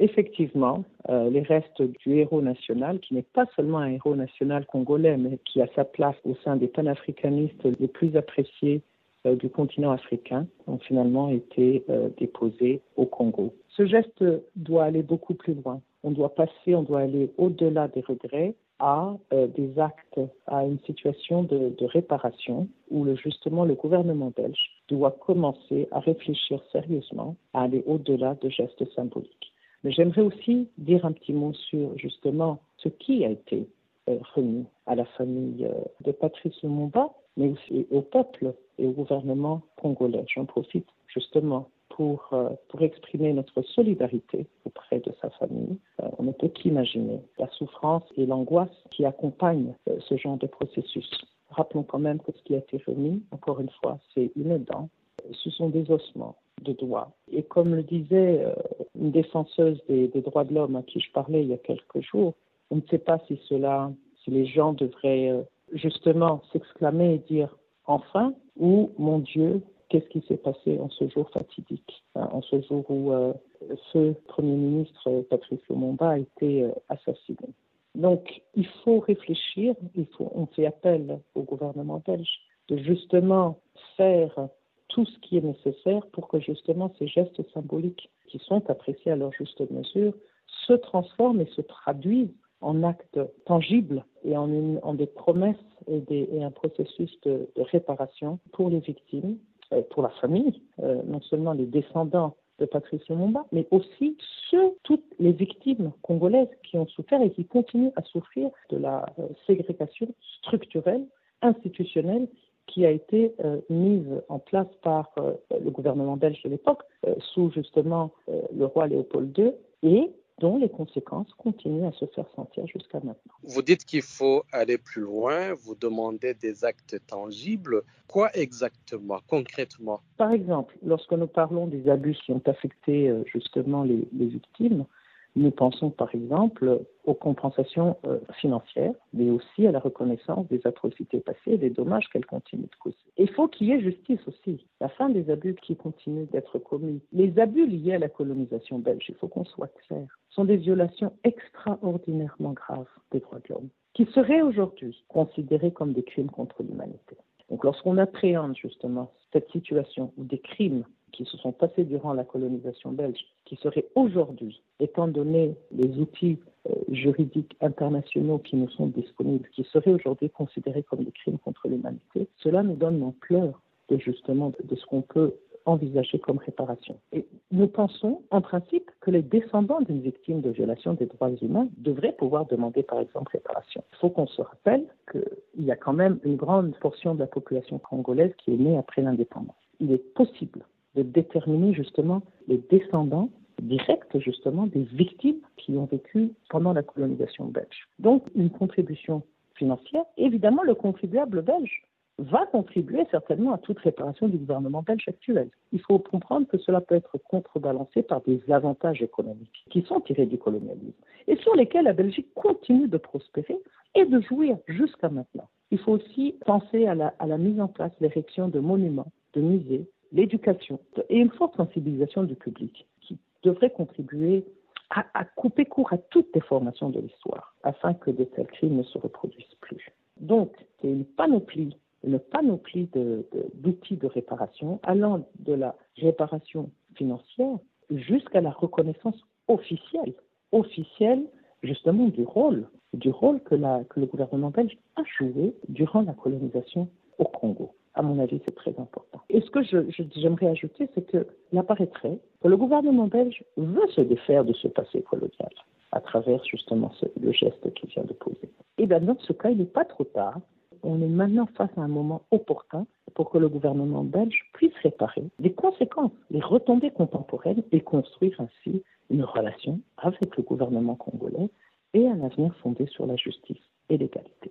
Effectivement, euh, les restes du héros national, qui n'est pas seulement un héros national congolais, mais qui a sa place au sein des panafricanistes les plus appréciés euh, du continent africain, ont finalement été euh, déposés au Congo. Ce geste doit aller beaucoup plus loin. On doit passer, on doit aller au-delà des regrets à des actes, à une situation de, de réparation où le, justement le gouvernement belge doit commencer à réfléchir sérieusement à aller au-delà de gestes symboliques. Mais j'aimerais aussi dire un petit mot sur justement ce qui a été euh, remis à la famille euh, de Patrice Lumumba, mais aussi au peuple et au gouvernement congolais. J'en profite justement pour, euh, pour exprimer notre solidarité auprès de sa famille. on ne peut qu'imaginer la souffrance et l'angoisse qui accompagnent ce genre de processus. Rappelons quand même que ce qui a été remis, encore une fois, c'est une dent, ce sont des ossements, de doigts. Et comme le disait euh, une défenseuse des, droits de l'homme à qui je parlais il y a quelques jours, on ne sait pas si cela, si les gens devraient euh, justement s'exclamer et dire enfin ou mon Dieu, qu'est-ce qui s'est passé en ce jour fatidique, en ce jour où euh, ce Premier ministre Patrice Lumumba a été assassiné. Donc, il faut réfléchir, il faut, on fait appel au gouvernement belge de justement faire tout ce qui est nécessaire pour que justement ces gestes symboliques qui sont appréciés à leur juste mesure se transforment et se traduisent en actes tangibles et en, des promesses et, un processus de, de, réparation pour les victimes, euh, pour la famille, euh, non seulement les descendants de Patrice Lumumba, mais aussi ceux, toutes les victimes congolaises qui ont souffert et qui continuent à souffrir de la euh, ségrégation structurelle, institutionnelle qui a été euh, mise en place par euh, le gouvernement belge de l'époque, euh, sous justement le roi Léopold II, et dont les conséquences continuent à se faire sentir jusqu'à maintenant. Vous dites qu'il faut aller plus loin, vous demandez des actes tangibles. Quoi exactement, concrètement? Par exemple, lorsque nous parlons des abus qui ont affecté justement les, les victimes, nous pensons par exemple aux compensations euh, financières, mais aussi à la reconnaissance des atrocités passées et des dommages qu'elles continuent de causer. Il faut qu'il y ait justice aussi, la fin des abus qui continuent d'être commis. Les abus liés à la colonisation belge, il faut qu'on soit clair, sont des violations extraordinairement graves des droits de l'homme, qui seraient aujourd'hui considérées comme des crimes contre l'humanité. Donc lorsqu'on appréhende justement cette situation où des crimes qui se sont passés durant la colonisation belge, qui seraient aujourd'hui, étant donné les outils euh, juridiques internationaux qui nous sont disponibles, qui seraient aujourd'hui considérés comme des crimes contre l'humanité, cela nous donne l'ampleur de justement de, ce qu'on peut envisager comme réparation. Et nous pensons, en principe, que les descendants d'une victime de violation des droits humains devraient pouvoir demander, par exemple, réparation. Il faut qu'on se rappelle qu'il y a quand même une grande portion de la population congolaise qui est née après l'indépendance. Il est possible de déterminer justement les descendants directs justement des victimes qui ont vécu pendant la colonisation belge. Donc une contribution financière, évidemment le contribuable belge va contribuer certainement à toute réparation du gouvernement belge actuel. Il faut comprendre que cela peut être contrebalancé par des avantages économiques qui sont tirés du colonialisme et sur lesquels la Belgique continue de prospérer et de jouir jusqu'à maintenant. Il faut aussi penser à la, mise en place, l'érection de monuments, de musées, l'éducation et une forte sensibilisation du public qui devrait contribuer à, couper court à toutes les formations de l'histoire afin que de tels crimes ne se reproduisent plus. Donc, c'est une panoplie, une panoplie d'outils de, de réparation allant de la réparation financière jusqu'à la reconnaissance officielle, officielle justement du rôle, du rôle que, que le gouvernement belge a joué durant la colonisation au Congo à mon avis, c'est très important. Et ce que j'aimerais ajouter, c'est que apparaîtrait que le gouvernement belge veut se défaire de ce passé colonial à travers justement le geste qu'il vient de poser. Et bien dans ce cas, il n'est pas trop tard. On est maintenant face à un moment opportun pour que le gouvernement belge puisse réparer les conséquences, les retombées contemporaines et construire ainsi une relation avec le gouvernement congolais et un avenir fondé sur la justice et l'égalité.